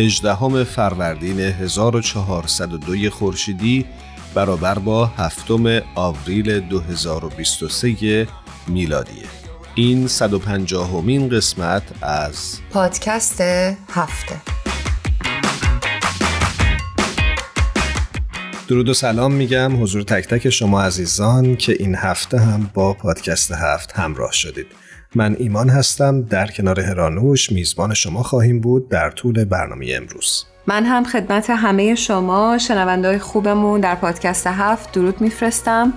18 فروردین 1402 خورشیدی برابر با هفتم آوریل 2023 میلادیه این 150 همین قسمت از پادکست هفته. درود و سلام میگم حضور تک تک شما عزیزان که این هفته هم با پادکست هفت همراه شدید. من ایمان هستم در کنار هرانوش میزبان شما خواهیم بود در طول برنامه امروز. من هم خدمت همه شما شنوندهای خوبمون در پادکست هفت درود میفرستم.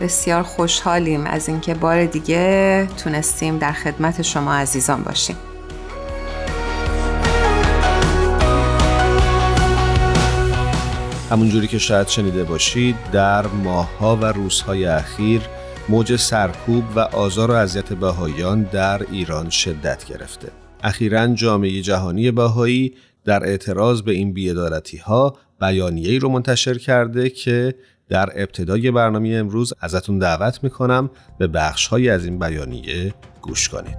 بسیار خوشحالیم از اینکه بار دیگه تونستیم در خدمت شما عزیزان باشیم. همونجوری که شاید شنیده باشید در ماهها و روزهای اخیر موج سرکوب و آزار و اذیت بهاییان در ایران شدت گرفته. اخیرا جامعه جهانی بهایی در اعتراض به این بیعدالتی ها بیانیه‌ای رو منتشر کرده که در ابتدای برنامه امروز ازتون دعوت می‌کنم به بخش از این بیانیه گوش کنید.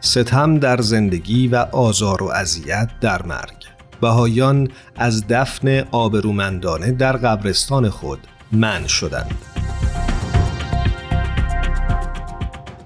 ستم در زندگی و آزار و اذیت در مرگ بهایان از دفن آبرومندانه در قبرستان خود من شدند.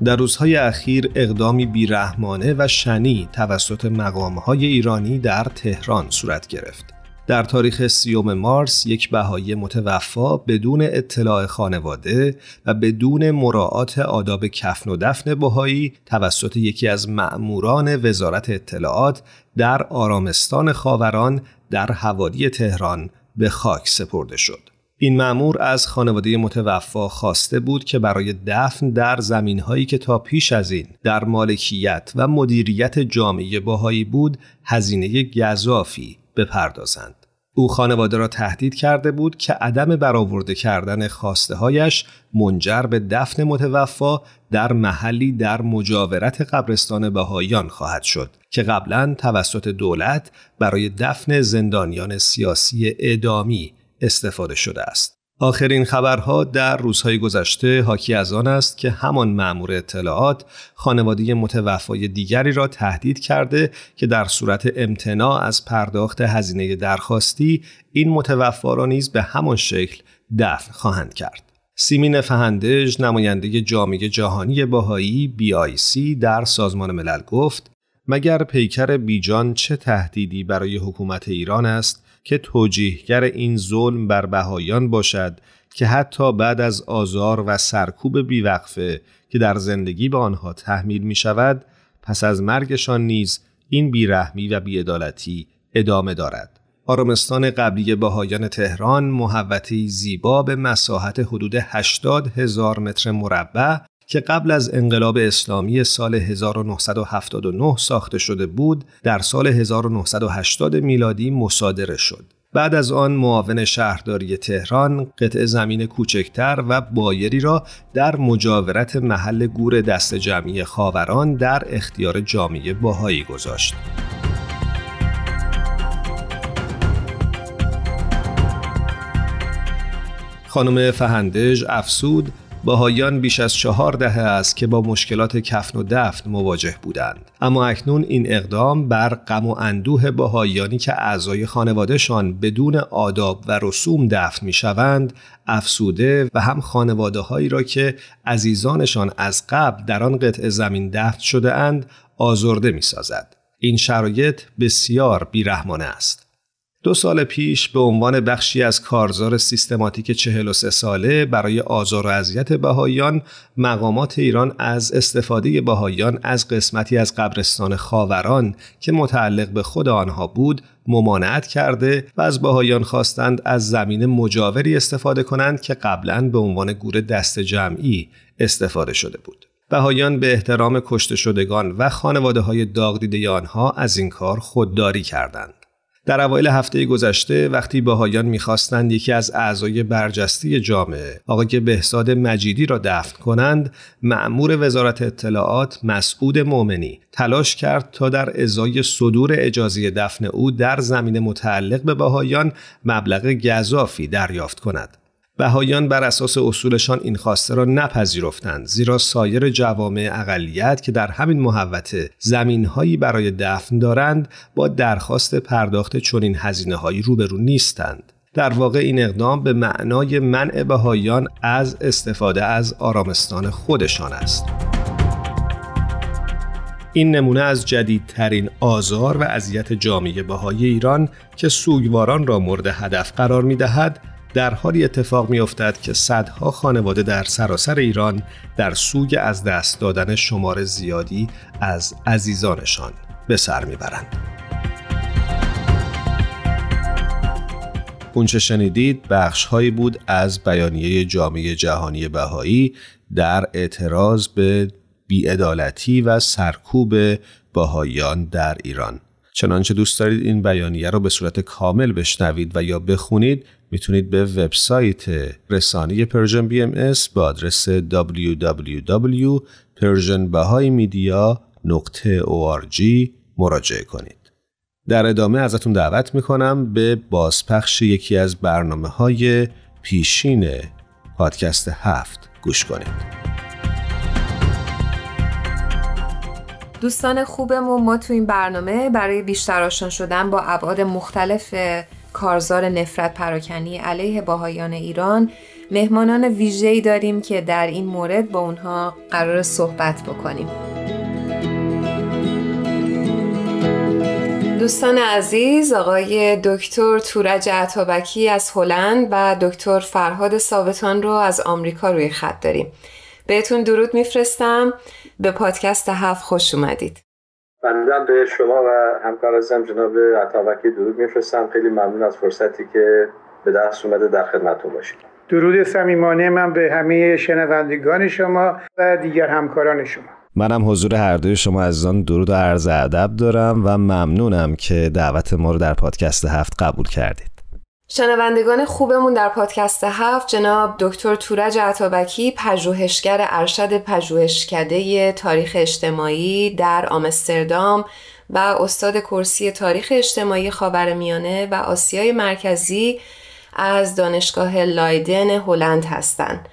در روزهای اخیر اقدامی بیرحمانه و شنی توسط مقامهای ایرانی در تهران صورت گرفت. در تاریخ سیوم مارس یک بهایی متوفا بدون اطلاع خانواده و بدون مراعات آداب کفن و دفن بهایی توسط یکی از مأموران وزارت اطلاعات در آرامستان خاوران در حوالی تهران به خاک سپرده شد. این مأمور از خانواده متوفا خواسته بود که برای دفن در زمینهایی که تا پیش از این در مالکیت و مدیریت جامعه باهایی بود هزینه گذافی بپردازند. او خانواده را تهدید کرده بود که عدم برآورده کردن خواسته هایش منجر به دفن متوفا در محلی در مجاورت قبرستان بهاییان خواهد شد که قبلا توسط دولت برای دفن زندانیان سیاسی اعدامی استفاده شده است. آخرین خبرها در روزهای گذشته حاکی از آن است که همان مأمور اطلاعات خانواده متوفای دیگری را تهدید کرده که در صورت امتناع از پرداخت هزینه درخواستی این متوفا را نیز به همان شکل دفن خواهند کرد. سیمین فهندج نماینده جامعه جهانی باهایی BIC در سازمان ملل گفت مگر پیکر بیجان چه تهدیدی برای حکومت ایران است که توجیهگر این ظلم بر بهایان باشد که حتی بعد از آزار و سرکوب بیوقفه که در زندگی به آنها تحمیل می شود پس از مرگشان نیز این بیرحمی و بیعدالتی ادامه دارد. آرامستان قبلی بهایان تهران محوطه زیبا به مساحت حدود 80 هزار متر مربع که قبل از انقلاب اسلامی سال 1979 ساخته شده بود در سال 1980 میلادی مصادره شد. بعد از آن معاون شهرداری تهران قطع زمین کوچکتر و بایری را در مجاورت محل گور دست جمعی خاوران در اختیار جامعه باهایی گذاشت. خانم فهندج افسود بهایان بیش از چهار دهه است که با مشکلات کفن و دفن مواجه بودند اما اکنون این اقدام بر غم و اندوه بهاییانی که اعضای خانوادهشان بدون آداب و رسوم دفن می‌شوند افسوده و هم خانواده هایی را که عزیزانشان از قبل در آن قطع زمین دفن شده اند آزرده می سازد. این شرایط بسیار بیرحمانه است. دو سال پیش به عنوان بخشی از کارزار سیستماتیک 43 ساله برای آزار و اذیت بهاییان مقامات ایران از استفاده بهاییان از قسمتی از قبرستان خاوران که متعلق به خود آنها بود ممانعت کرده و از بهاییان خواستند از زمین مجاوری استفاده کنند که قبلا به عنوان گور دست جمعی استفاده شده بود. بهایان به احترام کشته شدگان و خانواده های داغ دیده آنها از این کار خودداری کردند. در اوایل هفته گذشته وقتی بهایان می‌خواستند یکی از اعضای برجسته جامعه آقای بهزاد مجیدی را دفن کنند مأمور وزارت اطلاعات مسعود مؤمنی تلاش کرد تا در ازای صدور اجازه دفن او در زمین متعلق به بهایان مبلغ گذافی دریافت کند. بهایان بر اساس اصولشان این خواسته را نپذیرفتند زیرا سایر جوامع اقلیت که در همین محوطه زمینهایی برای دفن دارند با درخواست پرداخت چنین هزینه هایی روبرو نیستند. در واقع این اقدام به معنای منع بهایان از استفاده از آرامستان خودشان است. این نمونه از جدیدترین آزار و اذیت جامعه بهای ایران که سوگواران را مورد هدف قرار می دهد در حالی اتفاق می افتد که صدها خانواده در سراسر ایران در سوگ از دست دادن شمار زیادی از عزیزانشان به سر می‌برند. اونچه شنیدید بخش هایی بود از بیانیه جامعه جهانی بهایی در اعتراض به بیعدالتی و سرکوب بهاییان در ایران. چنانچه دوست دارید این بیانیه رو به صورت کامل بشنوید و یا بخونید می‌تونید به وبسایت رسانه Persian BMS با آدرس www.persianbahaimedia.org مراجعه کنید. در ادامه ازتون دعوت می‌کنم به بازپخش یکی از برنامه های پیشین پادکست هفت گوش کنید. دوستان خوبمون ما تو این برنامه برای بیشتر آشنا شدن با ابعاد مختلف کارزار نفرت پراکنی علیه باهایان ایران مهمانان ویژه‌ای داریم که در این مورد با اونها قرار صحبت بکنیم. دوستان عزیز آقای دکتر تورج عطابکی از هلند و دکتر فرهاد ثابتان رو از آمریکا روی خط داریم. بهتون درود میفرستم به پادکست هفت خوش اومدید. بنده به شما و همکار ازم جناب عطابکی درود میفرستم. خیلی ممنون از فرصتی که به دست اومده در خدمتتون باشید. درود صمیمانه من به همه شنوندگان شما و دیگر همکاران شما. منم حضور هر دوی شما عزیزان درود و عرض ادب دارم و ممنونم که دعوت ما رو در پادکست هفت قبول کردید. شنوندگان خوبمون در پادکست هفت جناب دکتر تورج عطابکی پژوهشگر ارشد پژوهشکده تاریخ اجتماعی در آمستردام و استاد کرسی تاریخ اجتماعی خاورمیانه و آسیای مرکزی از دانشگاه لایدن هلند هستند.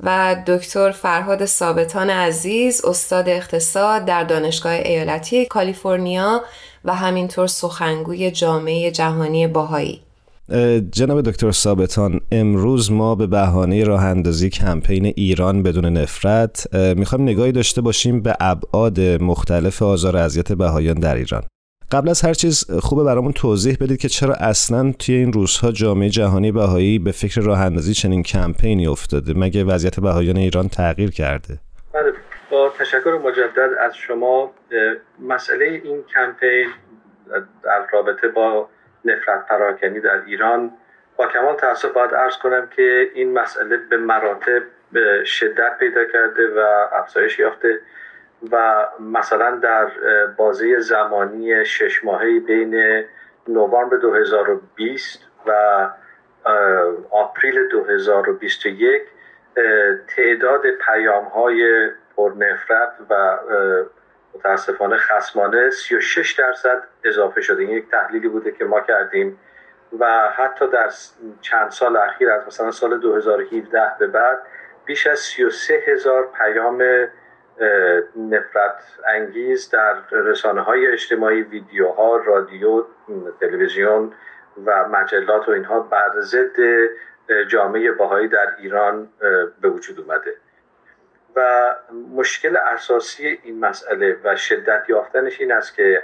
و دکتر فرهاد ثابتان عزیز استاد اقتصاد در دانشگاه ایالتی کالیفرنیا و همینطور سخنگوی جامعه جهانی باهایی جناب دکتر ثابتان امروز ما به بهانه راه اندازی کمپین ایران بدون نفرت می‌خوایم نگاهی داشته باشیم به ابعاد مختلف آزار اذیت بهایان در ایران. قبل از هر چیز خوبه برامون توضیح بدید که چرا اصلا توی این روزها جامعه جهانی بهایی به فکر راه اندازی چنین کمپینی افتاده؟ مگه وضعیت بهایان ایران تغییر کرده؟ بله با تشکر مجدد از شما مسئله این کمپین در رابطه با نفرت پراکنی در ایران. با کمال تاسف باید ارز کنم که این مسئله به مراتب به شدت پیدا کرده و افزایش یافته و مثلا در بازه زمانی شش ماهه بین نوامبر 2020 و آپریل 2021 تعداد پیام های پرنفرت و متاسفانه خسمانه 36 درصد اضافه شده. این یک تحلیلی بوده که ما کردیم و حتی در چند سال اخیر از مثلا سال 2017 به بعد بیش از 33 هزار پیام نفرت انگیز در رسانه های اجتماعی ویدیوها رادیو تلویزیون و مجلات و اینها بر ضد جامعه باهایی در ایران به وجود اومده. و مشکل اساسی این مسئله و شدت یافتنش این است که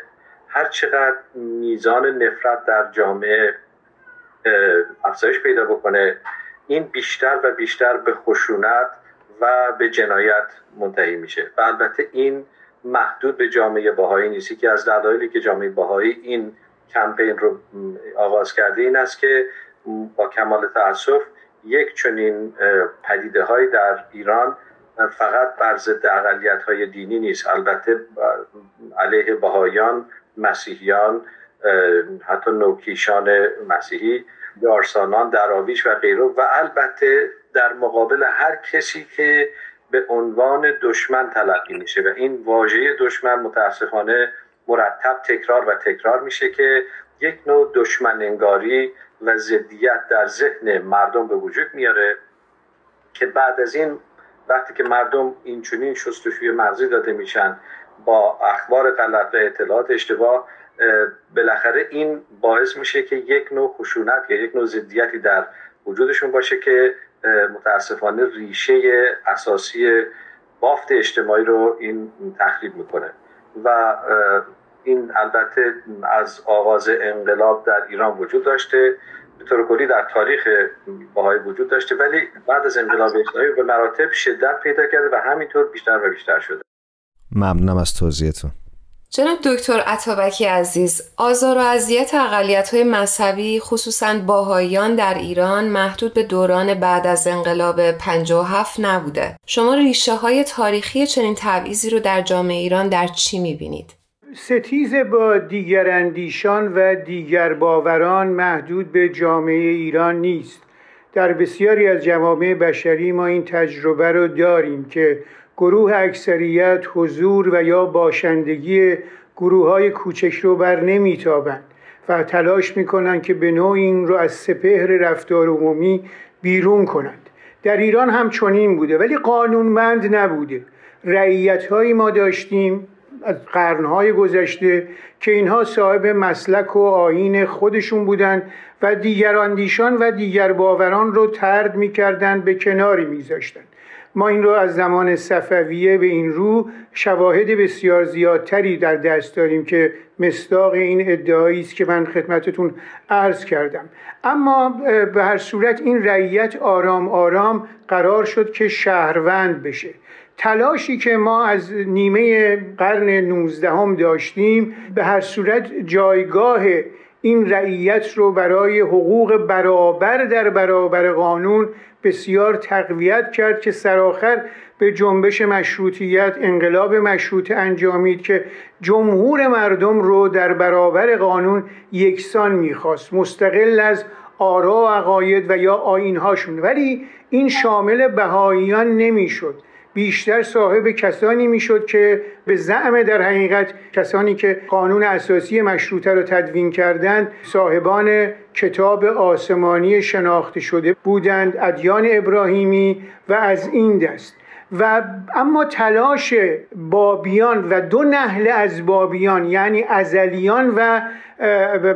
هر چقدر میزان نفرت در جامعه افزایش پیدا بکنه این بیشتر و بیشتر به خشونت و به جنایت منتهی میشه. و البته این محدود به جامعه باهایی نیست. که از دلایلی که جامعه باهایی این کمپین رو آغاز کرده این است که با کمال تاسف یک چنین پدیده های در ایران فقط بر ضد اقلیت های دینی نیست. البته علیه بهایان مسیحیان حتی نوکیشان مسیحی یارسانان دراویش و غیره. و البته در مقابل هر کسی که به عنوان دشمن تلقی میشه. و این واژه دشمن متاسفانه مرتب تکرار و تکرار میشه که یک نوع دشمن انگاری و ضدیت در ذهن مردم به وجود میاره که بعد از این وقتی که مردم اینچنین شستشوی مغزی داده میشن با اخبار غلط و اطلاعات اشتباه بالاخره این باعث میشه که یک نوع خشونت یا یک نوع ضدیتی در وجودشون باشه که متاسفانه ریشه اساسی بافت اجتماعی رو این تخریب می‌کنه. و این البته از آغاز انقلاب در ایران وجود داشته. به طور کلی در تاریخ باهای وجود داشته ولی بعد از انقلاب اسلامی به مراتب شدت پیدا کرده و همینطور بیشتر و بیشتر شده. ممنونم از توضیحتون. جناب دکتر عطابکی عزیز آزار و اذیت اقلیت های مذهبی خصوصا باهایان در ایران محدود به دوران بعد از انقلاب 57 نبوده. شما ریشه های تاریخی چنین تبعیضی رو در جامعه ایران در چی می‌بینید؟ ستیز با دیگر اندیشان و دیگر باوران محدود به جامعه ایران نیست. در بسیاری از جوامع بشری ما این تجربه رو داریم که گروه اکثریت حضور و یا باشندگی گروه های کوچک رو بر نمیتابند و تلاش می‌کنند که به نوع این رو از سپهر رفتار عمومی بیرون کنند. در ایران هم چنین بوده ولی قانونمند نبوده. رعیت ما داشتیم از قرنهای گذشته که اینها صاحب مسلک و آین خودشون بودند و دیگر اندیشان و دیگر باوران رو ترد می‌کردند به کناری میذاشتند ما این رو از زمان صفویه به این رو شواهد بسیار زیادتری در دست داریم که مصداق این ادعایی است که من خدمتتون عرض کردم. اما به هر صورت این رعیت آرام آرام قرار شد که شهروند بشه. تلاشی که ما از نیمه قرن نوزدهم داشتیم به هر صورت جایگاه این رعیت رو برای حقوق برابر در برابر قانون بسیار تقویت کرد که سرآخر به جنبش مشروطیت انقلاب مشروط انجامید که جمهور مردم رو در برابر قانون یکسان می‌خواست. مستقل از آرا و عقاید و یا آینهاشون ولی این شامل بهاییان نمی‌شد. بیشتر صاحب کسانی می‌شد که به زعم در حقیقت کسانی که قانون اساسی مشروطه را تدوین کردند صاحبان کتاب آسمانی شناخته شده بودند ادیان ابراهیمی و از این دست. و اما تلاش بابیان و دو نهل از بابیان یعنی ازلیان و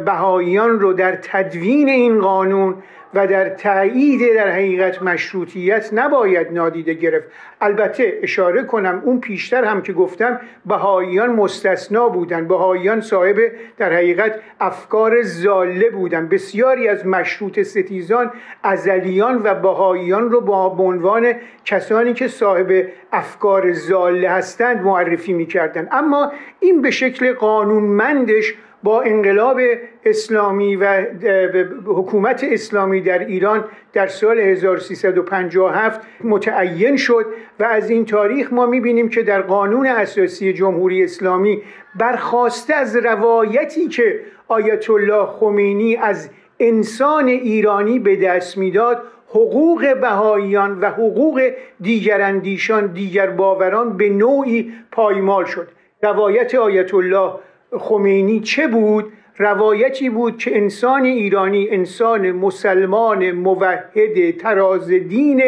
بهاییان رو در تدوین این قانون و در تایید در حقیقت مشروطیت نباید نادیده گرفت. البته اشاره کنم اون پیشتر هم که گفتم بهاییان مستثنا بودن بهاییان صاحب در حقیقت افکار زاله بودن بسیاری از مشروط ستیزان ازلیان و بهاییان رو با عنوان کسانی که صاحب افکار زاله هستند معرفی می‌کردن اما این به شکل قانونمندش با انقلاب اسلامی و حکومت اسلامی در ایران در سال 1357 متعین شد و از این تاریخ ما می‌بینیم که در قانون اساسی جمهوری اسلامی برخواسته از روایتی که آیت الله خمینی از انسان ایرانی به دست می‌داد حقوق بهاییان و حقوق دیگر اندیشان دیگر باوران به نوعی پایمال شد. روایت آیت الله خمینی چه بود؟ روایتی بود که انسان ایرانی انسان مسلمان موحد تراز دین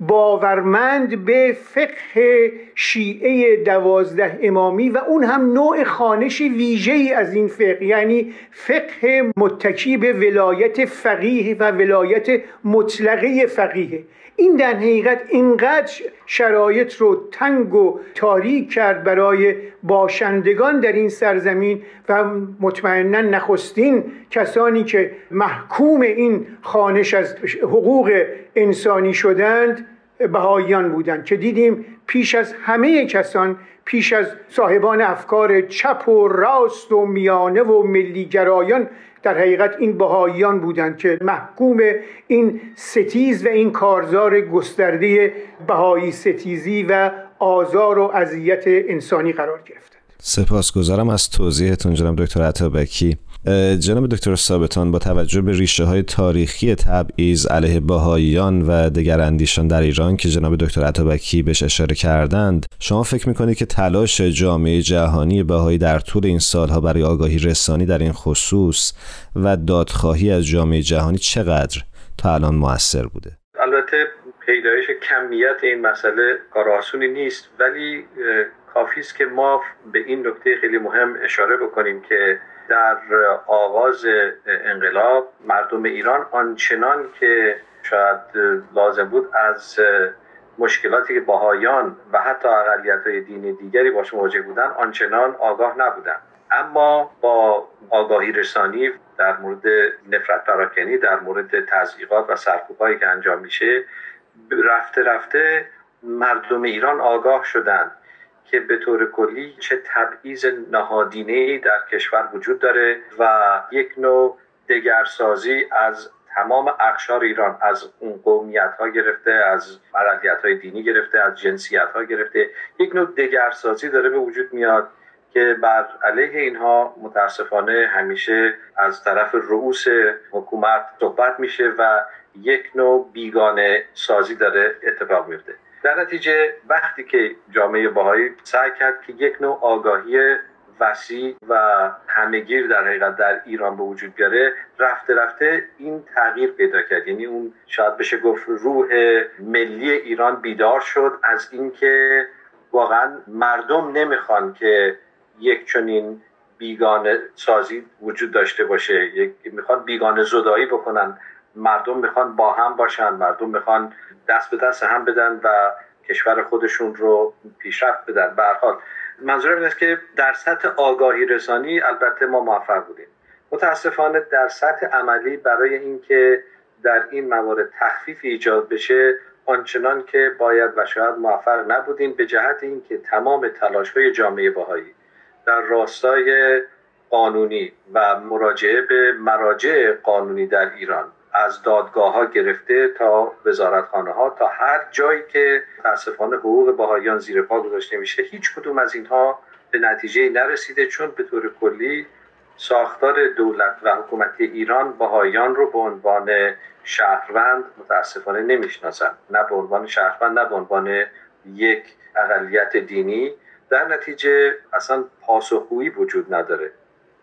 باورمند به فقه شیعه دوازده امامی و اون هم نوع خانش ویژه ای از این فقه یعنی فقه متکی به ولایت فقیه و ولایت مطلقه فقیه. این در حقیقت اینقدر شرایط رو تنگ و تاریک کرد برای باشندگان در این سرزمین و مطمئنا نخستین کسانی که محکوم این خانش از حقوق انسانی شدند بهاییان بودند که دیدیم پیش از همه کسان پیش از صاحبان افکار چپ و راست و میانه و ملیگرایان در حقیقت این بهاییان بودند که محکوم این ستیز و این کارزار گسترده بهایی ستیزی و آزار و اذیت انسانی قرار گرفتند سپاسگزارم از توضیحتون جناب دکتر عطابکی. جناب دکتر ثابتان با توجه به ریشه های تاریخی تبعیض علیه باهاییان و دگر اندیشان در ایران که جناب دکتر عطابکی بهش اشاره کردند شما فکر می‌کنید که تلاش جامعه جهانی بهایی در طول این سالها برای آگاهی رسانی در این خصوص و دادخواهی از جامعه جهانی چقدر تا الان موثر بوده؟ کمیت این مسئله کار آسونی نیست ولی کافی است که ما به این نکته خیلی مهم اشاره بکنیم که در آغاز انقلاب مردم ایران آنچنان که شاید لازم بود از مشکلاتی که باهایان و حتی اقلیت های دینی دیگری باش مواجه بودن آنچنان آگاه نبودن. اما با آگاهی رسانی در مورد نفرت پراکنی در مورد تضییقات و سرکوبهایی که انجام میشه رفته رفته مردم ایران آگاه شدند که به طور کلی چه تبعیض نهادینه در کشور وجود داره و یک نوع دگرسازی از تمام اقشار ایران از اون قومیت ها گرفته از اقلیت های دینی گرفته از جنسیت ها گرفته یک نوع دگرسازی داره به وجود میاد که بر علیه اینها متاسفانه همیشه از طرف رؤوس حکومت صحبت میشه و یک نوع بیگانه سازی داره اتفاق میفته. در نتیجه وقتی که جامعه باهایی سعی کرد که یک نوع آگاهی وسیع و همهگیر در حقیقت در ایران به وجود بیاره رفته رفته این تغییر پیدا کرد. یعنی اون شاید بشه گفت روح ملی ایران بیدار شد از اینکه واقعا مردم نمی‌خوان که یک چنین بیگانه سازی وجود داشته باشه. یک می‌خوان بیگانه زدایی بکنن. مردم می‌خوان با هم باشن مردم می‌خوان دست به دست هم بدن و کشور خودشون رو پیشرفت بدن. به حال منظورم این است که در سطح آگاهی رسانی البته ما موفق بودیم. متاسفانه در سطح عملی برای اینکه در این موارد تخفیف ایجاد بشه آنچنان که باید و شاید موفق نبودیم به جهت اینکه تمام تلاش های جامعه باهایی در راستای قانونی و مراجعه به مراجع قانونی در ایران از دادگاه ها گرفته تا وزارتخانه ها تا هر جایی که متاسفانه حقوق باهایان زیر پا گذاشته میشه هیچ کدوم از اینها به نتیجه نرسیده چون به طور کلی ساختار دولت و حکومتی ایران باهایان رو به عنوان شهروند متاسفانه نمی‌شناسن. نه به عنوان شهروند نه به عنوان یک اقلیت دینی. در نتیجه اصلا پاسخگویی وجود نداره.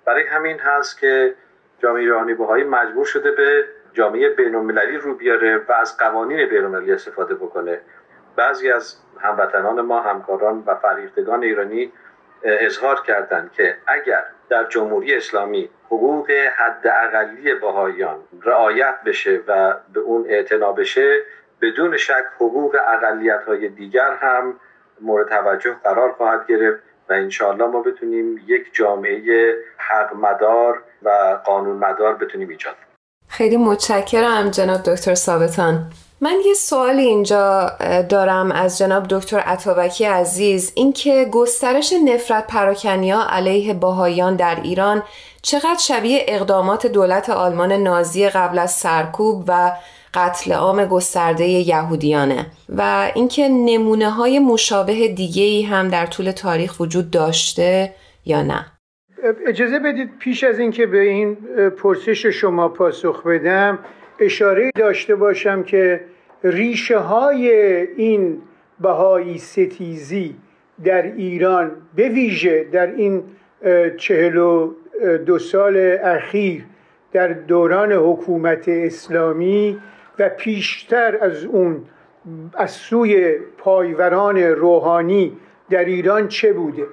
برای همین هست که جامعه جهانی بهایی مجبور شده به جامعه بینالمللی رو بیاره و از قوانین بینالمللی استفاده بکنه. بعضی از هموطنان ما همکاران و فریختگان ایرانی اظهار کردند که اگر در جمهوری اسلامی حقوق حداقلی بهاییان رعایت بشه و به اون اعتنا بشه بدون شک حقوق اقلیت های دیگر هم مورد توجه قرار خواهد گرفت و انشاءالله ما بتونیم یک جامعه حق مدار و قانون مدار بتونیم ایجاد خیلی متشکرم جناب دکتر ثابتان. من یه سوال اینجا دارم از جناب دکتر عطابکی عزیز. اینکه گسترش نفرت پراکنیا علیه باهایان در ایران چقدر شبیه اقدامات دولت آلمان نازی قبل از سرکوب و قتل عام گسترده یهودیانه و اینکه نمونه های مشابه دیگه ای هم در طول تاریخ وجود داشته یا نه؟ اجازه بدید پیش از اینکه به این پرسش شما پاسخ بدم اشاره داشته باشم که ریشه های این بهایی ستیزی در ایران به ویژه در این چهل و دو سال اخیر در دوران حکومت اسلامی و پیشتر از اون از سوی پایوران روحانی در ایران چه بوده؟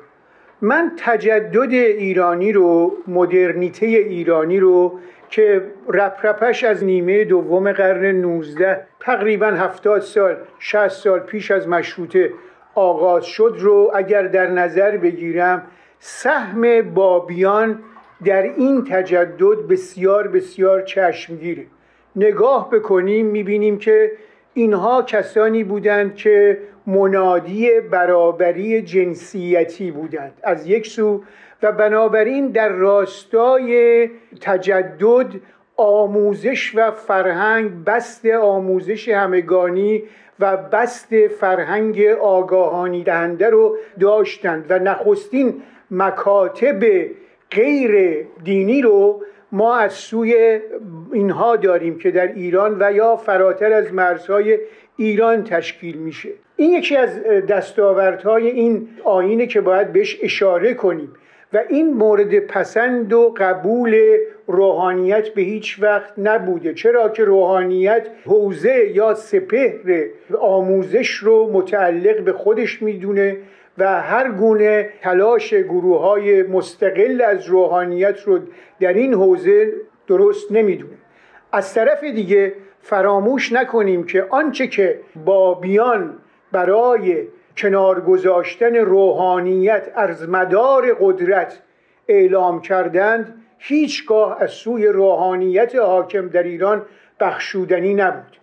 من تجدد ایرانی رو مدرنیته ایرانی رو که رپرپش از نیمه دوم قرن 19 تقریبا 70 سال 60 سال پیش از مشروطه آغاز شد رو اگر در نظر بگیرم سهم بابیان در این تجدد بسیار بسیار چشمگیره. نگاه بکنیم می‌بینیم که اینها کسانی بودند که منادی برابری جنسیتی بودند. از یک سو و بنابراین در راستای تجدد آموزش و فرهنگ بست آموزش همگانی و بست فرهنگ آگاهانی دهنده رو داشتند و نخستین مکاتب غیر دینی رو ما از سوی اینها داریم که در ایران و یا فراتر از مرزهای ایران تشکیل میشه. این یکی از دستاوردهای این آینه که باید بهش اشاره کنیم و این مورد پسند و قبول روحانیت به هیچ وقت نبوده. چرا که روحانیت حوزه یا سپهر آموزش رو متعلق به خودش می‌دونه و هر گونه تلاش گروه های مستقل از روحانیت رو در این حوزه درست نمی‌دونه. از طرف دیگه فراموش نکنیم که آنچه که بابیان برای کنار گذاشتن روحانیت از مدار قدرت اعلام کردند هیچگاه از سوی روحانیت حاکم در ایران بخشودنی نبود.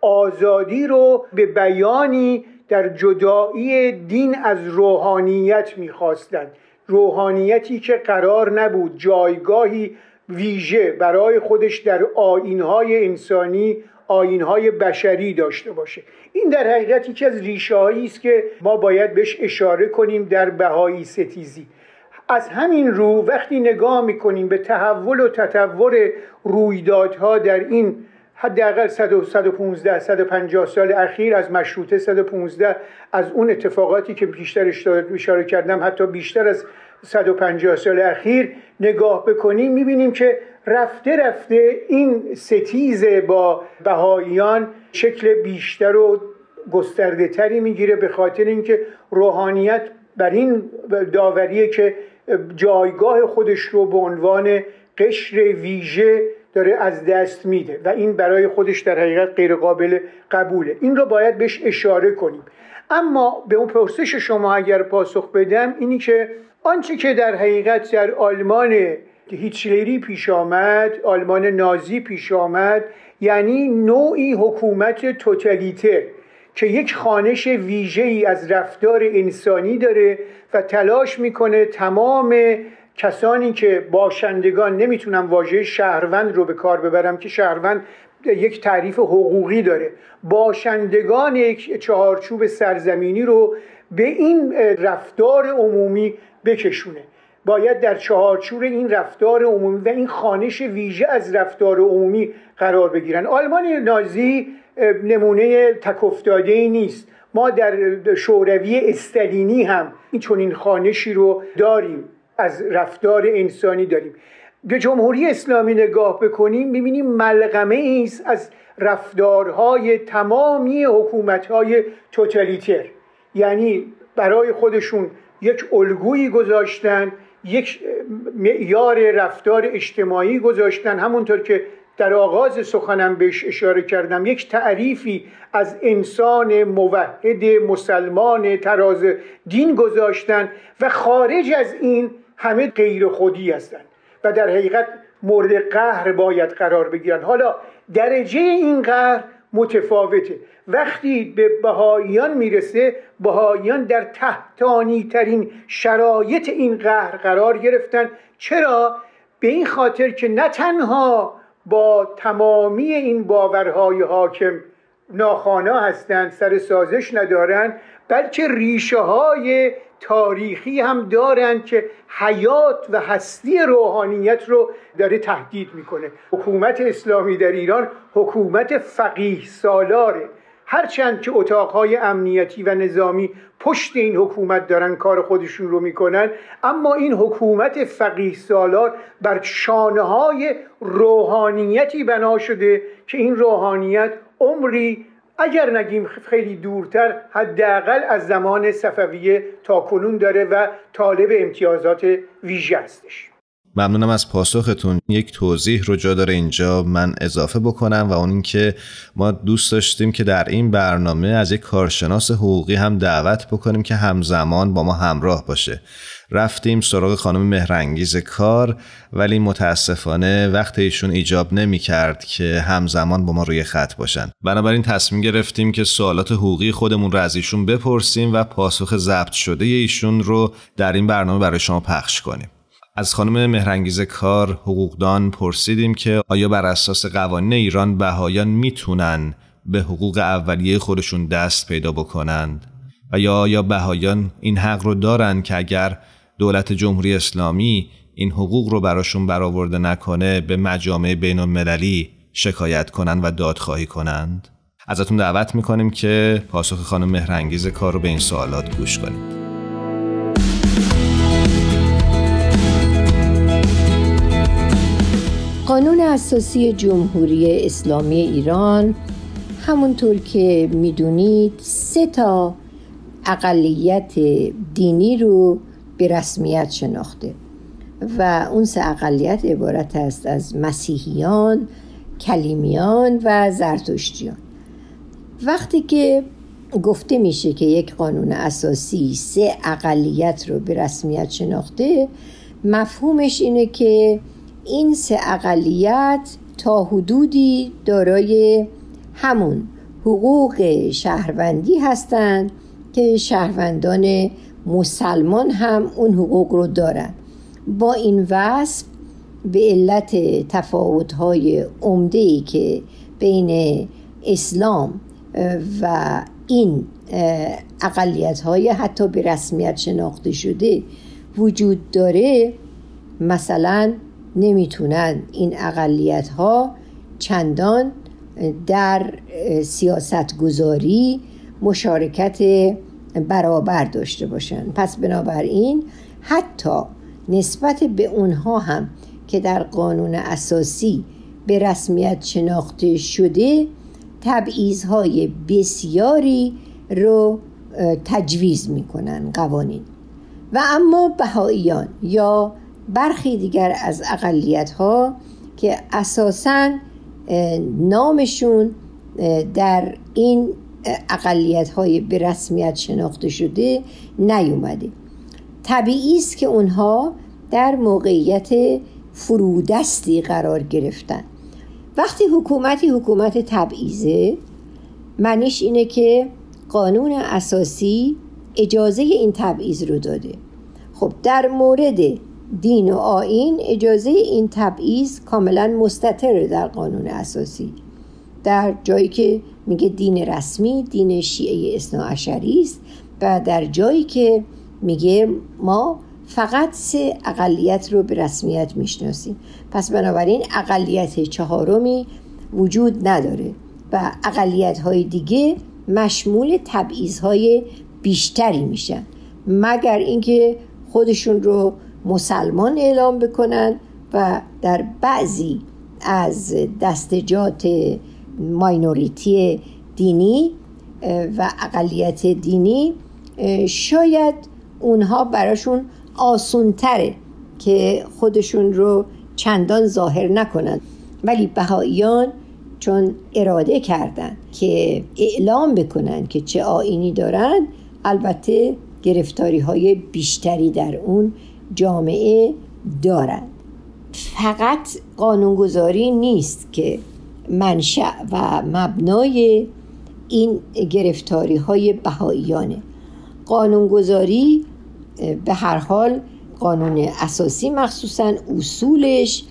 آزادی رو به بیانی در جدایی دین از روحانیت می‌خواستند. روحانیتی که قرار نبود جایگاهی ویژه برای خودش در آینهای انسانی آینهای بشری داشته باشه. این در حقیقت یکی از ریشه است که ما باید بهش اشاره کنیم در بهایی ستیزی. از همین رو وقتی نگاه می‌کنیم به تحول و تطور رویدادها در این حداقل 115 150 سال اخیر از مشروطه 115 از اون اتفاقاتی که بیشتر اشاره کردم حتی بیشتر از 150 سال اخیر نگاه بکنیم می‌بینیم که رفته رفته این ستیز با بهاییان شکل بیشتر و گسترده تری می‌گیره به خاطر اینکه روحانیت بر این داوریه که جایگاه خودش رو به عنوان قشر ویژه داره از دست میده و این برای خودش در حقیقت غیر قابل قبوله. این رو باید بهش اشاره کنیم. اما به اون پرسش شما اگر پاسخ بدم اینی که آنچه که در حقیقت در آلمان هیتلری پیش آمد آلمان نازی پیش آمد یعنی نوعی حکومت توتالیته که یک خانش ویژه ای از رفتار انسانی داره و تلاش می‌کنه تمام کسانی که باشندگان نمی‌تونم واژه شهروند رو به کار ببرم که شهروند یک تعریف حقوقی داره. باشندگان یک چهارچوب سرزمینی رو به این رفتار عمومی بکشونه. باید در چهارچوب این رفتار عمومی و این خانش ویژه از رفتار عمومی قرار بگیرن. آلمان نازی نمونه تکفتاده ای نیست. ما در شوروی استالینی هم این چنین خانشی رو داریم. از رفتار انسانی داریم. به جمهوری اسلامی نگاه بکنیم می‌بینیم ملغمه است از رفتارهای تمامی حکومتهای توتالیتر. یعنی برای خودشون یک الگویی گذاشتن یک معیار رفتار اجتماعی گذاشتن. همونطور که در آغاز سخنم بهش اشاره کردم یک تعریفی از انسان موحد مسلمان تراز دین گذاشتن و خارج از این همه غیر خودی هستند و در حقیقت مورد قهر باید قرار بگیرن. حالا درجه این قهر متفاوته. وقتی به بهاییان می‌رسه بهاییان در تحتانی ترین شرایط این قهر قرار گرفتن. چرا؟ به این خاطر که نه تنها با تمامی این باورهای حاکم ناخانا هستند سر سازش ندارند بلکه ریشه های تاریخی هم دارند که حیات و هستی روحانیت رو داره تهدید می‌کنه. حکومت اسلامی در ایران حکومت فقیه سالاره. هرچند که اتاقهای امنیتی و نظامی پشت این حکومت دارن کار خودشون رو می‌کنن اما این حکومت فقیه سالار بر شانه های روحانیتی بنا شده که این روحانیت عمری اگر نگیم خیلی دورتر حداقل از زمان صفویه تا کنون داره و طالب امتیازات ویژه هستش. ممنونم از پاسختون. یک توضیح رو جا داره اینجا من اضافه بکنم و اون اینکه ما دوست داشتیم که در این برنامه از یک کارشناس حقوقی هم دعوت بکنیم که همزمان با ما همراه باشه. رفتیم سراغ خانم مهرنگیز کار ولی متاسفانه وقت ایشون ایجاب نمی کرد که همزمان با ما روی خط باشن. بنابراین تصمیم گرفتیم که سوالات حقوقی خودمون رو از ایشون بپرسیم و پاسخ ضبط شده ایشون رو در این برنامه برای شما پخش کنیم. از خانم مهرنگیز کار حقوقدان پرسیدیم که آیا بر اساس قوانین ایران بهایان می‌تونن به حقوق اولیه خودشون دست پیدا بکنند؟ و یا آیا بهایان این حق رو دارن که اگر دولت جمهوری اسلامی این حقوق رو براشون برآورده نکنه به مجامع بین المللی شکایت کنند و دادخواهی کنند؟ ازتون دعوت می‌کنیم که پاسخ خانم مهرنگیز کار رو به این سوالات گوش کنید. قانون اساسی جمهوری اسلامی ایران همونطور که می‌دونید سه تا اقلیت دینی رو به رسمیت شناخته و اون سه اقلیت عبارت است از مسیحیان، کلیمیان و زرتشتیان. وقتی که گفته میشه که یک قانون اساسی سه اقلیت رو به رسمیت شناخته مفهومش اینه که این سه اقلیت تا حدودی دارای همون. حقوق شهروندی هستند که شهروندان مسلمان هم اون حقوق رو دارن. با این وصف به علت تفاوت‌های عمده‌ای که بین اسلام و این اقلیت های حتی به رسمیت شناخته شده وجود داره مثلا نمی‌تونن این اقلیت ها چندان در سیاست گذاری مشارکت برابر داشته باشن. پس بنابراین حتی نسبت به اونها هم که در قانون اساسی به رسمیت شناخته شده تبعیضهای بسیاری رو تجویز می‌کنن قوانین. و اما بهاییان یا برخی دیگر از اقلیت ها که اساسا نامشون در این اقلیت های به رسمیت شناخته شده نیومده. طبیعی است که اونها در موقعیت فرودستی قرار گرفتن. وقتی حکومتی حکومت تبعیزه معنیش اینه که قانون اساسی اجازه این تبعیض رو داده. خب در مورد دین و آین اجازه این تبعیض کاملا مستطره در قانون اساسی. در جایی که میگه دین رسمی دین شیعه اثناعشری است و در جایی که میگه ما فقط سه اقلیت رو به رسمیت می‌شناسیم. پس بنابراین اقلیت چهارمی وجود نداره و اقلیت های دیگه مشمول تبعیض های بیشتری میشن. مگر اینکه خودشون رو مسلمان اعلام بکنن و در بعضی از دستجات ماینوریتی دینی و اقلیت دینی شاید اونها براشون آسونتره که خودشون رو چندان ظاهر نکنند ولی بهاییان چون اراده کردن که اعلام بکنن که چه آینی دارن البته گرفتاری های بیشتری در اون جامعه دارند. فقط قانونگذاری نیست که منشأ و مبنای این گرفتاری های بهاییانه. قانونگذاری به هر حال قانون اساسی مخصوصا اصولش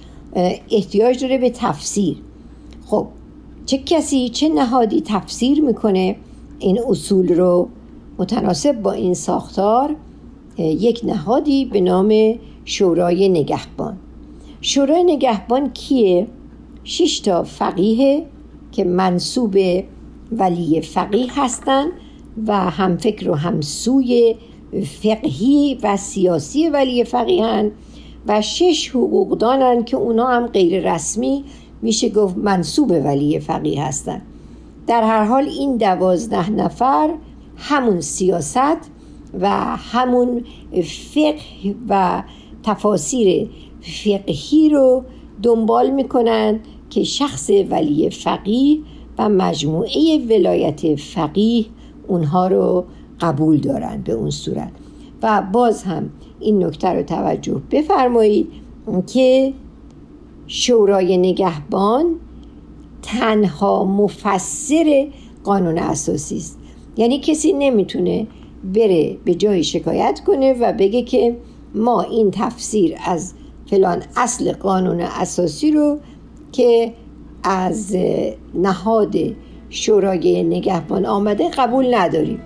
احتیاج داره به تفسیر. خب چه کسی چه نهادی تفسیر می‌کنه این اصول رو متناسب با این ساختار؟ یک نهادی به نام شورای نگهبان شورای نگهبان کیه؟ شش تا فقیه که منصوب ولی فقیه هستند و هم فکر و همسوی فقهی و سیاسی ولی فقیهن و شش حقوقدانن که اونا هم غیر رسمی میشه گفت منصوب ولی فقیه هستن در هر حال این دوازده نفر همون سیاست و همون فقه و تفاسیر فقهی رو دنبال می‌کنن که شخص ولی فقیه و مجموعه ولایت فقیه اونها رو قبول دارن به اون صورت. و باز هم این نکته رو توجه بفرمایید که شورای نگهبان تنها مفسر قانون اساسی است. یعنی کسی نمی‌تونه بره به جای شکایت کنه و بگه که ما این تفسیر از فلان اصل قانون اساسی رو که از نهاد شورای نگهبان آمده قبول نداریم.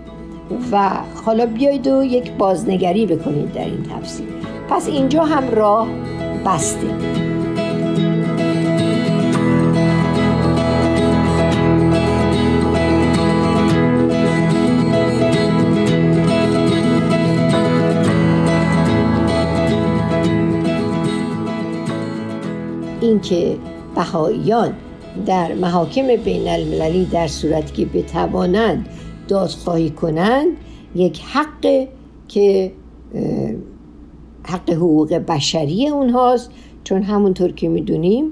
و حالا بیاید و یک بازنگری بکنید در این تفسیر. پس اینجا هم راه بسته. اینکه بهاییان در محاکم بین المللی در صورتی که بتوانند دادخواهی کنند یک حق که حق حقوق بشری اونهاست چون همونطور که می‌دونیم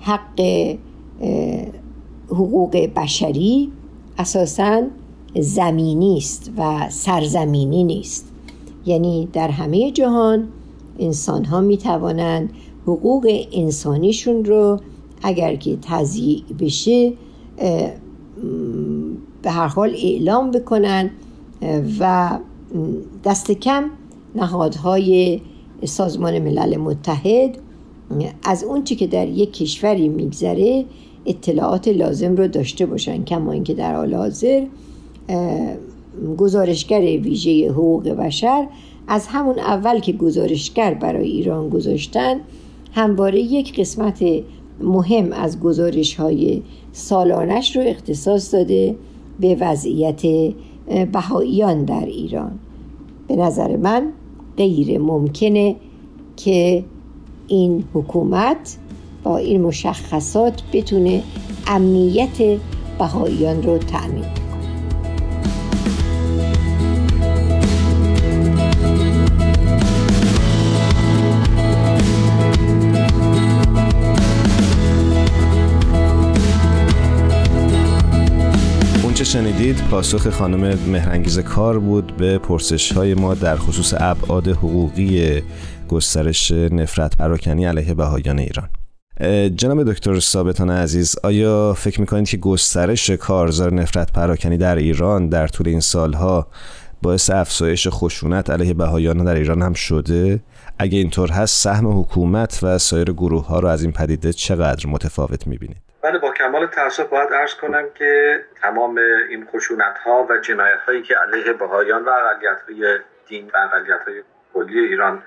حق حقوق بشری اساسا زمینی است و سرزمینی نیست. یعنی در همه جهان انسان ها می توانند حقوق انسانیشون رو اگر که تضییع بشه به هر حال اعلام بکنن و دست کم نهادهای سازمان ملل متحد از اون چی که در یک کشوری میگذره اطلاعات لازم رو داشته باشن کما اینکه در حال حاضر گزارشگر ویژه حقوق بشر از همون اول که گزارشگر برای ایران گذاشتن همواره یک قسمت مهم از گزارش های سالانش رو اختصاص داده به وضعیت بهاییان در ایران. به نظر من غیر ممکنه که این حکومت با این مشخصات بتونه امنیت بهاییان رو تأمین شنیدید پاسخ خانم مهرنگیز کار بود به پرسش های ما در خصوص ابعاد حقوقی گسترش نفرت پراکنی علیه بهایان ایران. جناب دکتر ثابتان عزیز آیا فکر می‌کنید که گسترش کارزار نفرت پراکنی در ایران در طول این سالها باعث افزایش خشونت علیه بهایان در ایران هم شده؟ اگه اینطور هست سهم حکومت و سایر گروه ها رو از این پدیده چقدر متفاوت می‌بینید؟ بله با کمال تاسف باید ارز کنم که تمام این خشونت ها و جنایت هایی که علیه بهایان و اقلیت های دین و اقلیت های کلی ایران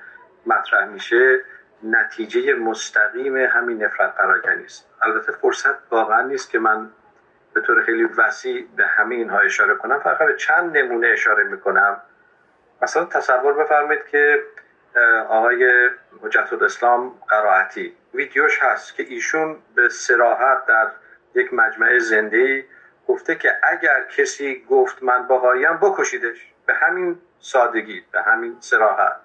مطرح میشه نتیجه مستقیم همین نفرت پراکنی است. البته فرصت واقعا نیست که من به طور خیلی وسیع به همه اینها اشاره کنم فقط به چند نمونه اشاره می‌کنم. مثلا تصور بفرمایید که آقای حجت الاسلام قرائتی. ویدیوش هست که ایشون به سراحت در یک مجمع زنده گفته که اگر کسی گفت من باهایم بکشیدش به همین سادگی به همین سراحت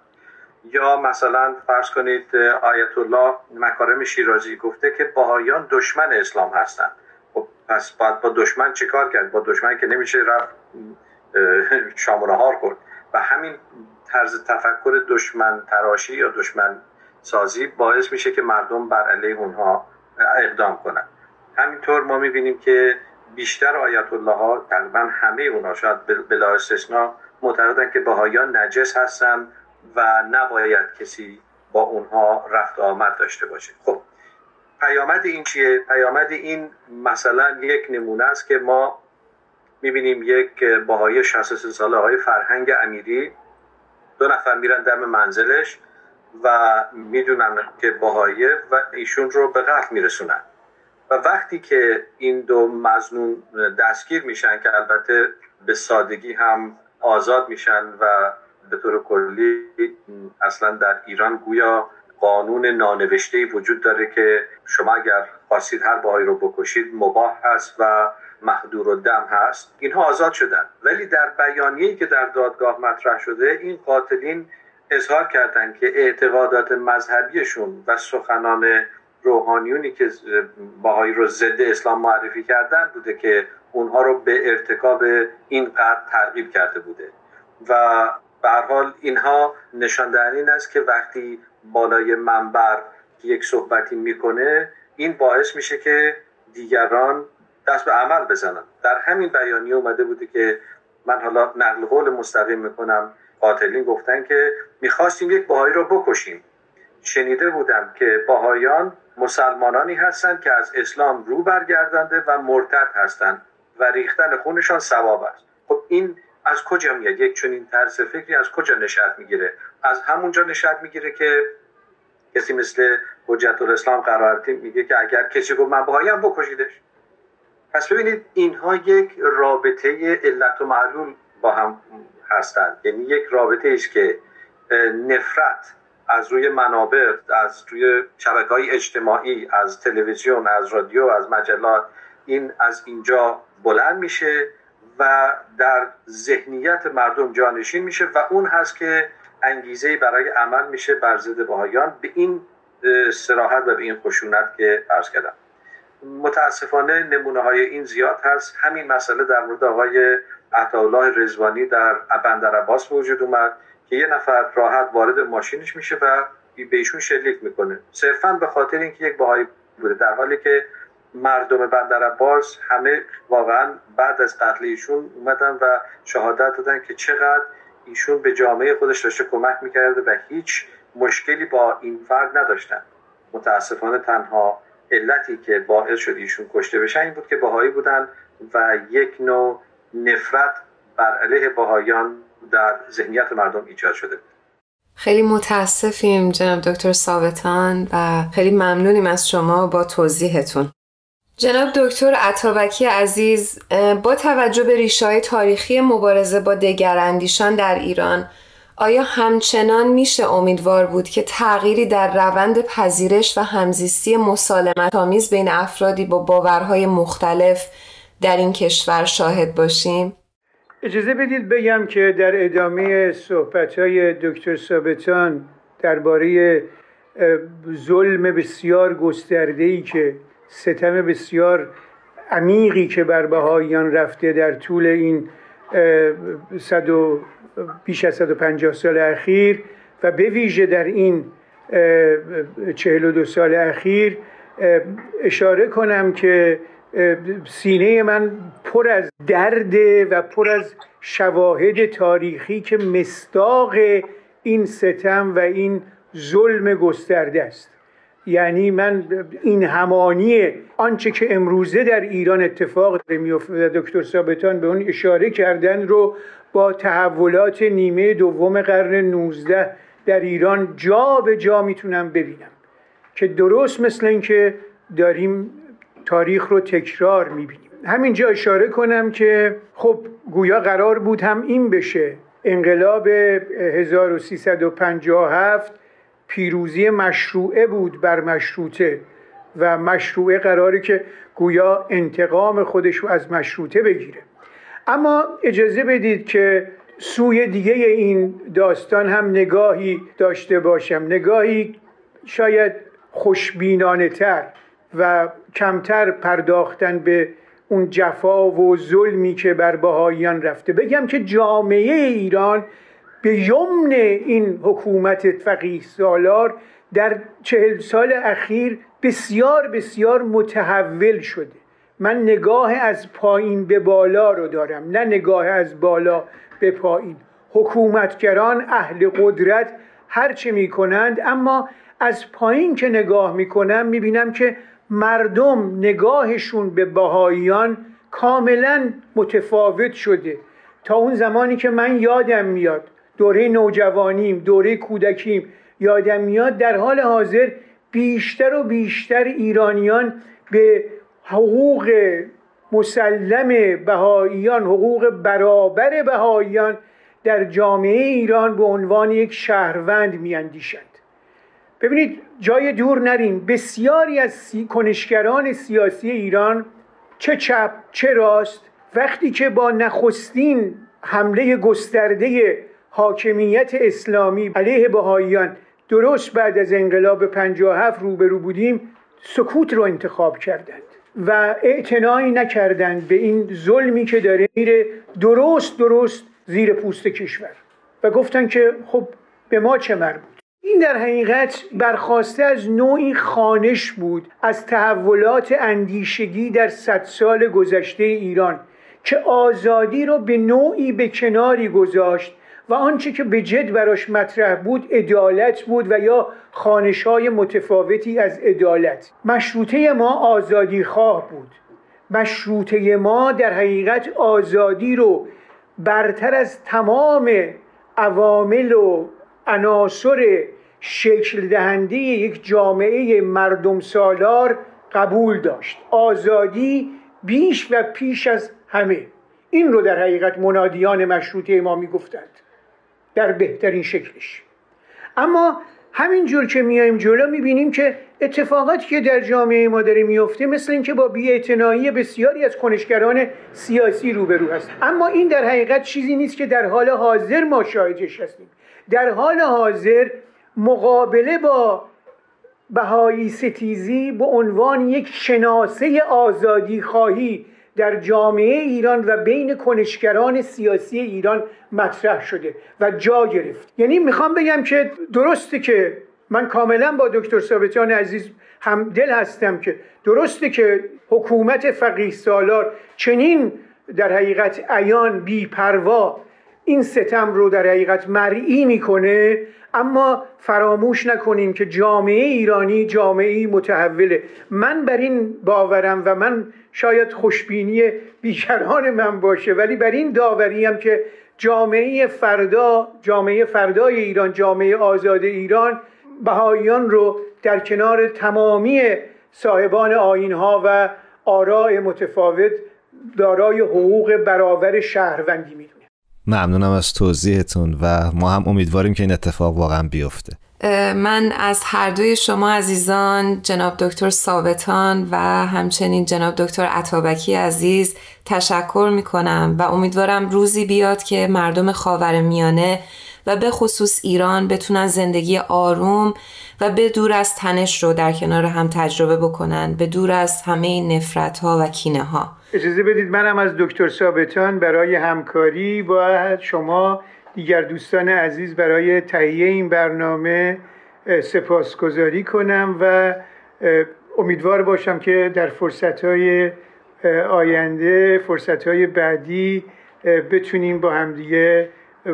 یا مثلا فرض کنید آیت الله مکارم شیرازی گفته که باهایان دشمن اسلام هستند. خب پس باید با دشمن چیکار کرد؟ با دشمن که نمیشه رفت شام و نهار کرد و همین طرز تفکر دشمن تراشی یا دشمن سازی باعث میشه که مردم بر علیه اونها اقدام کنند همینطور ما می‌بینیم که بیشتر آیت الله ها تقریبا همه اونها شاید بلا استثنا معتقدن که بهایان نجس هستن و نباید کسی با اونها رفت آمد داشته باشه. خب پیامد این چیه؟ پیامد این مثلا یک نمونه است که ما می‌بینیم یک باهای 63 ساله های فرهنگ امیری دو نفر میرن دم منزلش. و می‌دونن که باهایه و ایشون رو به قتل میرسونن. و وقتی که این دو مزنون دستگیر میشن که البته به سادگی هم آزاد میشن و به طور کلی اصلا در ایران گویا قانون نانوشته وجود داره که شما اگر خواستید هر باهایی رو بکشید مباه هست و محدور و دم هست. اینها آزاد شدن. ولی در بیانیه‌ای که در دادگاه مطرح شده این قاتلین اظهار کردند که اعتقادات مذهبیشون و سخنان روحانیونی که باهایی رو ضد اسلام معرفی کردن بوده که اونها رو به ارتکاب این قتل ترغیب کرده بوده. و به حال اینها نشان این است که وقتی بالای منبر یک صحبتی می‌کنه این باعث میشه که دیگران دست به عمل بزنن. در همین بیانیه اومده بوده که من حالا نقل قول مستقیم می‌کنم قاتلین گفتن که می‌خواستیم یک باهایی رو بکشیم. شنیده بودم که باهایان مسلمانانی هستند که از اسلام رو برگردنده و مرتد هستند و ریختن خونشان ثواب است. خب این از کجا میاد؟ یک چنین طرز فکری از کجا نشأت می‌گیره؟ از همونجا نشأت می‌گیره که کسی مثل حجت الاسلام قرارتی میگه که اگر کسی گفت من باهایم بکشیدش. پس ببینید اینها یک رابطه علت و معلول با هم هستند. یعنی یک رابطه است که نفرت از روی منابع از روی شبکه های اجتماعی از تلویزیون از رادیو از مجلات این از اینجا بلند میشه و در ذهنیت مردم جانشین میشه و اون هست که انگیزه برای عمل میشه بر ضد بهایان به این سراحت و به این خشونت که عرض کردم. متاسفانه نمونه های این زیاد هست. همین مسئله در مورد آقای عطاالله رزوانی در بندر عباس وجود اومد که یه نفر راحت وارد ماشینش میشه و به شلیک می‌کنه. صرفا به خاطر اینکه یک باهایی بوده. در حالی که مردم بندر عباس همه واقعا بعد از قتل ایشون اومدن و شهادت دادن که چقدر ایشون به جامعه خودش داشته کمک می‌کرده و هیچ مشکلی با این فرد نداشتن. متاسفانه تنها علتی که باعث شد ایشون کشته بشن این بود که باهایی بودن و یک نوع نفرت بر علیه باهایان در ذهنیت مردم ایجاد شده خیلی متاسفیم جناب دکتر ثابتان و خیلی ممنونیم از شما با توضیحتون. جناب دکتر عطابکی عزیز با توجه به ریشای تاریخی مبارزه با دگراندیشان در ایران آیا همچنان میشه امیدوار بود که تغییری در روند پذیرش و همزیستی مسالمت آمیز بین افرادی با باورهای مختلف در این کشور شاهد باشیم؟ اجازه بدید بگم که در ادامه صحبت های دکتر ثابتان درباره ظلم بسیار گسترده که ستم بسیار عمیقی که بر بهاییان رفته در طول این صد و بیش از 150 سال اخیر و به ویژه در این 42 سال اخیر اشاره کنم که سینه من پر از درد و پر از شواهد تاریخی که مستاق این ستم و این ظلم گسترده است. یعنی من این همانی آنچه که امروزه در ایران اتفاق میفته دکتر ثابتان به اون اشاره کردن رو با تحولات نیمه دوم قرن 19 در ایران جا به جا می‌تونم ببینم که درست مثل اینکه داریم تاریخ رو تکرار می‌بینیم. همینجا اشاره کنم که خب گویا قرار بود هم این بشه. انقلاب 1357 پیروزی مشروعه بود بر مشروطه و مشروعه قراره که گویا انتقام خودش رو از مشروطه بگیره. اما اجازه بدید که سوی دیگه این داستان هم نگاهی داشته باشم. نگاهی شاید خوشبینانه تر و کمتر پرداختن به اون جفا و ظلمی که بر بهاییان رفته. بگم که جامعه ایران به یمن این حکومت فقیه سالار در چهل سال اخیر بسیار بسیار متحول شده. من نگاه از پایین به بالا رو دارم نه نگاه از بالا به پایین. حکومتگران اهل قدرت هرچه می کنند اما از پایین که نگاه می کنم می بینم که مردم نگاهشون به بهاییان کاملا متفاوت شده. تا اون زمانی که من یادم میاد دوره نوجوانیم دوره کودکیم یادم میاد در حال حاضر بیشتر و بیشتر ایرانیان به حقوق مسلم بهاییان حقوق برابر بهاییان در جامعه ایران به عنوان یک شهروند میاندیشند. ببینید جای دور نریم بسیاری از سی... کنشگران سیاسی ایران چه چپ چه راست وقتی که با نخستین حمله گسترده حاکمیت اسلامی علیه بهاییان درست بعد از انقلاب 57 روبرو بودیم سکوت رو انتخاب کردند و اعتنایی نکردند به این ظلمی که داره میره درست درست زیر پوست کشور. و گفتن که خب به ما چه مربوط؟ این در حقیقت برخواسته از نوعی خانش بود از تحولات اندیشگی در صد سال گذشته ایران که آزادی رو به نوعی به کناری گذاشت و آنچه که به جد براش مطرح بود عدالت بود و یا خانش های متفاوتی از عدالت. مشروطه ما آزادی خواه بود. مشروطه ما در حقیقت آزادی رو برتر از تمام عوامل و عناصر شکل دهنده یک جامعه مردم سالار قبول داشت. آزادی بیش و پیش از همه. این رو در حقیقت منادیان مشروطه ما می‌گفتند. در بهترین شکلش. اما همینجور که میایم جلو می‌بینیم که اتفاقاتی که در جامعه ما داره میفته مثل اینکه با بیاعتنایی بسیاری از کنشگران سیاسی روبرو هست اما این در حقیقت چیزی نیست که در حال حاضر ما شاهدش هستیم. در حال حاضر مقابله با بهایی ستیزی به عنوان یک شناسه آزادی خواهی در جامعه ایران و بین کنشگران سیاسی ایران مطرح شده و جا گرفت. یعنی می‌خوام بگم که درسته که من کاملا با دکتر ثابتان عزیز هم دل هستم که درسته که حکومت فقیه سالار چنین در حقیقت بی پروا این ستم رو در حقیقت مرئی می‌کنه اما فراموش نکنیم که جامعه ایرانی جامعه متحوله. من بر این باورم و من شاید خوشبینی بیکران من باشه ولی بر این داوریم که جامعه فردا جامعه فردای ایران جامعه آزاد ایران بهاییان رو در کنار تمامی صاحبان آینها و آراء متفاوت دارای حقوق برابر شهروندی می‌دونه. ممنونم از توضیحتون و ما هم امیدواریم که این اتفاق واقعا بیفته. من از هر دوی شما عزیزان جناب دکتر ثابتان و همچنین جناب دکتر عطابکی عزیز تشکر می کنم و امیدوارم روزی بیاد که مردم خاور میانه و به خصوص ایران بتونن زندگی آروم و به دور از تنش رو در کنار هم تجربه بکنن به دور از همه نفرت ها و کینه ها اجازه بدید منم از دکتر ثابتان برای همکاری با شما دیگر دوستان عزیز برای تهیه این برنامه سپاسگزاری کنم و امیدوار باشم که در فرصتهای آینده فرصتهای بعدی بتونیم با همدیگه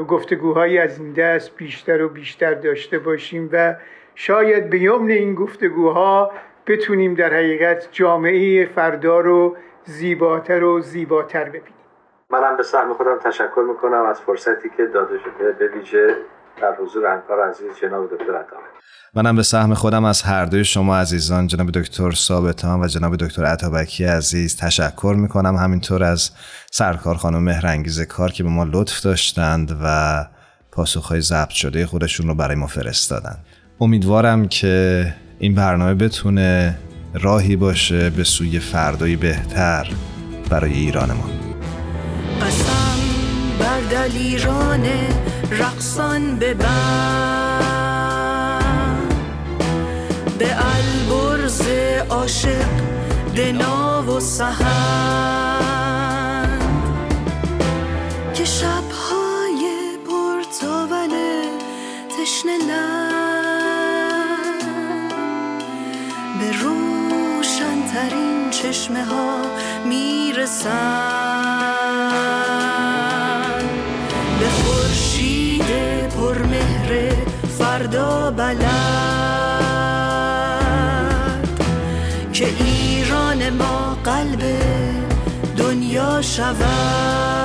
گفتگوهایی از این دست بیشتر و بیشتر داشته باشیم و شاید به یمن این گفتگوها بتونیم در حقیقت جامعه فردا رو زیباتر و زیباتر ببینیم. منم به سهم خودم تشکر می‌کنم از فرصتی که داده شده به ویژه در حضور همکار عزیز جناب دکتر عطا. منم به سهم خودم از هر دوی شما عزیزان جناب دکتر ثابتان و جناب دکتر عطابکی عزیز تشکر می‌کنم. همینطور از سرکار خانم مهرنگیز کار که به ما لطف داشتند و پاسخهای ضبط شده خودشون رو برای ما فرستادن امیدوارم که این برنامه بتونه راهی باشه به سوی فردایی بهتر برای ایران ما. قسم بر دلیران رقصان ببند به البرز عاشق دنا و سهند שווה